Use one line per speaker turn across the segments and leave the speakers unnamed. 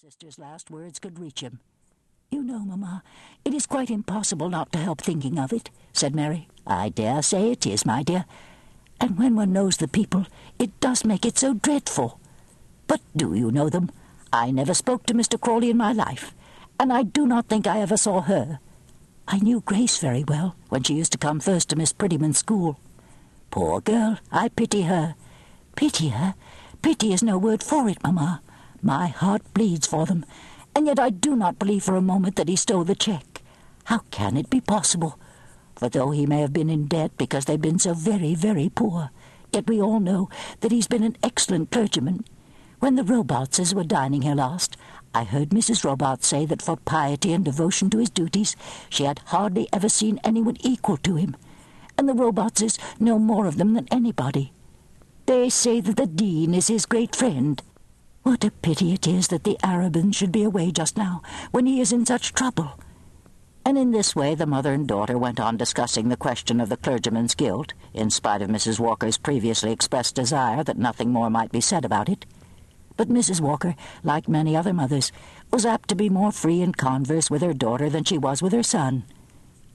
sister's last words could reach him. You know, Mamma, it is quite impossible not to help thinking of it, said Mary. I dare say it is, my dear. And when one knows the people, it does make it so dreadful. But do you know them? I never spoke to Mr. Crawley in my life, and I do not think I ever saw her. I knew Grace very well when she used to come first to Miss Prettyman's school. Poor girl, I pity her. Pity her? Pity is no word for it, Mamma. My heart bleeds for them, and yet I do not believe for a moment that he stole the cheque. How can it be possible? For though he may have been in debt because they've been so very, very poor, yet we all know that he's been an excellent clergyman. When the Robartses were dining here last, I heard Mrs. Robarts say that for piety and devotion to his duties, she had hardly ever seen anyone equal to him, and the Robartses know more of them than anybody. They say that the Dean is his great friend, what a pity it is that the Arabin should be away just now, when he is in such trouble. And in this way the mother and daughter went on discussing the question of the clergyman's guilt, in spite of Mrs. Walker's previously expressed desire that nothing more might be said about it. But Mrs. Walker, like many other mothers, was apt to be more free in converse with her daughter than she was with her son.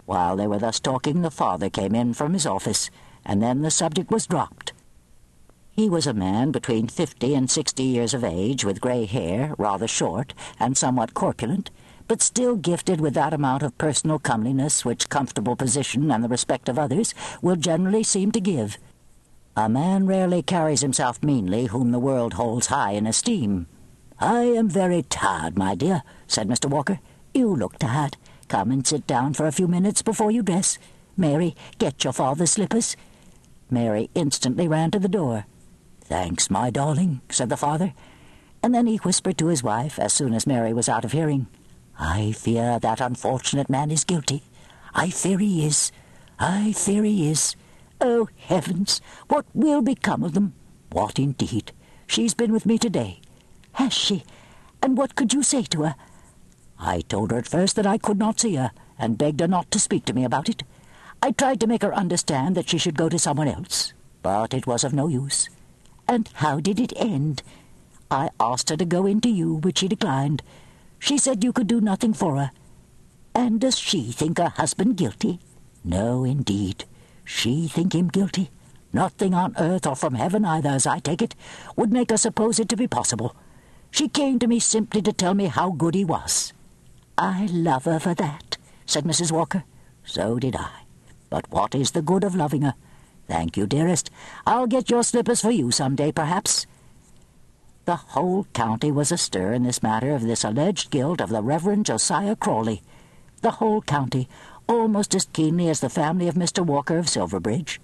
While they were thus talking, the father came in from his office, and then the subject was dropped. He was a man between fifty and sixty years of age, with grey hair, rather short, and somewhat corpulent, but still gifted with that amount of personal comeliness which comfortable position and the respect of others will generally seem to give. A man rarely carries himself meanly whom the world holds high in esteem. I am very tired, my dear, said Mr. Walker. You look tired. Come and sit down for a few minutes before you dress. Mary, get your father's slippers. Mary instantly ran to the door. Thanks, my darling, said the father. And then he whispered to his wife, as soon as Mary was out of hearing, I fear that unfortunate man is guilty. I fear he is. I fear he is. Oh, heavens, what will become of them? What indeed? She's been with me today. Has she? And what could you say to her? I told her at first that I could not see her, and begged her not to speak to me about it. I tried to make her understand that she should go to someone else, but it was of no use. And how did it end? I asked her to go into you, but she declined. She said you could do nothing for her. And does she think her husband guilty? No, indeed. She think him guilty? Nothing on earth or from heaven either, as I take it, would make her suppose it to be possible. She came to me simply to tell me how good he was. I love her for that, said Mrs. Walker. So did I. But what is the good of loving her? Thank you, dearest. I'll get your slippers for you some day, perhaps. The whole county was astir in this matter of this alleged guilt of the Reverend Josiah Crawley. The whole county, almost as keenly as the family of Mr. Walker of Silverbridge.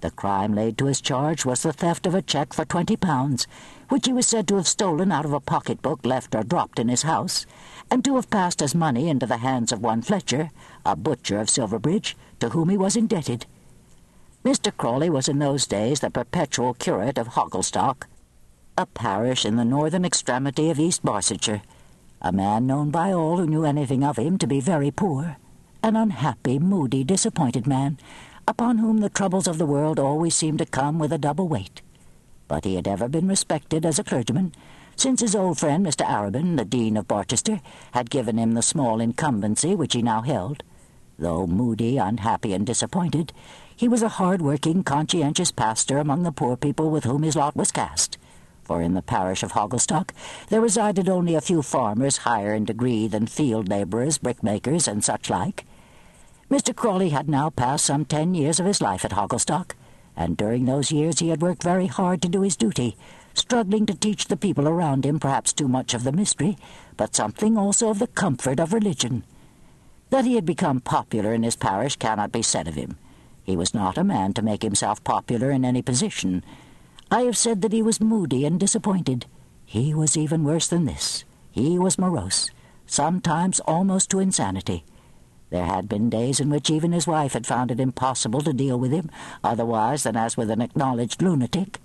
The crime laid to his charge was the theft of a cheque for twenty pounds, which he was said to have stolen out of a pocket-book left or dropped in his house, and to have passed as money into the hands of one Fletcher, a butcher of Silverbridge, to whom he was indebted. Mr. Crawley was in those days the perpetual curate of Hogglestock, a parish in the northern extremity of East Barsetshire, a man known by all who knew anything of him to be very poor, an unhappy, moody, disappointed man, upon whom the troubles of the world always seemed to come with a double weight. But he had ever been respected as a clergyman, since his old friend Mr. Arabin, the Dean of Barchester, had given him the small incumbency which he now held. Though moody, unhappy, and disappointed, he was a hard-working, conscientious pastor among the poor people with whom his lot was cast. For in the parish of Hogglestock there resided only a few farmers higher in degree than field labourers, brickmakers, and such like. Mr. Crawley had now passed some ten years of his life at Hogglestock, and during those years he had worked very hard to do his duty, struggling to teach the people around him perhaps too much of the mystery, but something also of the comfort of religion. That he had become popular in his parish cannot be said of him. He was not a man to make himself popular in any position. I have said that he was moody and disappointed. He was even worse than this. He was morose, sometimes almost to insanity. There had been days in which even his wife had found it impossible to deal with him otherwise than as with an acknowledged lunatic.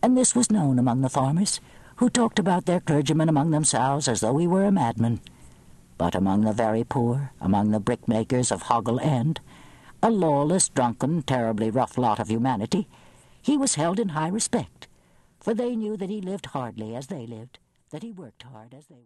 And this was known among the farmers, who talked about their clergyman among themselves as though he were a madman. But among the very poor, among the brickmakers of Hoggle End, a lawless, drunken, terribly rough lot of humanity, he was held in high respect, for they knew that he lived hardly as they lived, that he worked hard as they